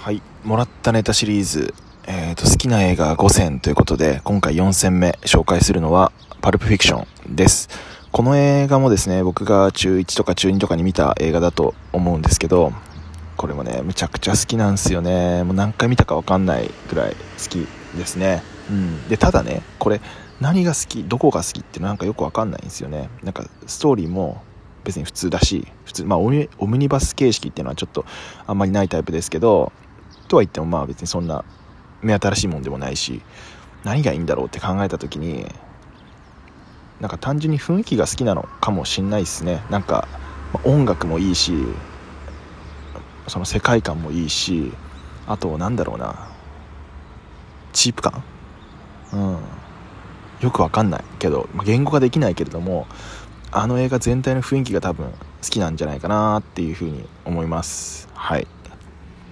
はい。もらったネタシリーズ、えーと、好きな映画5選ということで今回4選目紹介するのはパルプフィクションです。この映画もですね僕が中1とか中2とかに見た映画だと思うんですけどこれもねむちゃくちゃ好きなんですよね。もう何回見たか分かんないぐらい好きですね。うん。でただねこれ何が好きどこが好きってなんかよく分かんないんですよね。なんかストーリーも別に普通だし普通まあオムニバス形式っていうのはちょっとあんまりないタイプですけどとは言ってもまあ別にそんな目新しいもんでもないし何がいいんだろうって考えた時になんか単純に雰囲気が好きなのかもしんないですね。なんか音楽もいいしその世界観もいいしあとなんだろうな。チープ感？うん。よくわかんないけど言語化できないけれどもあの映画全体の雰囲気が多分好きなんじゃないかなっていうふうに思います。はい。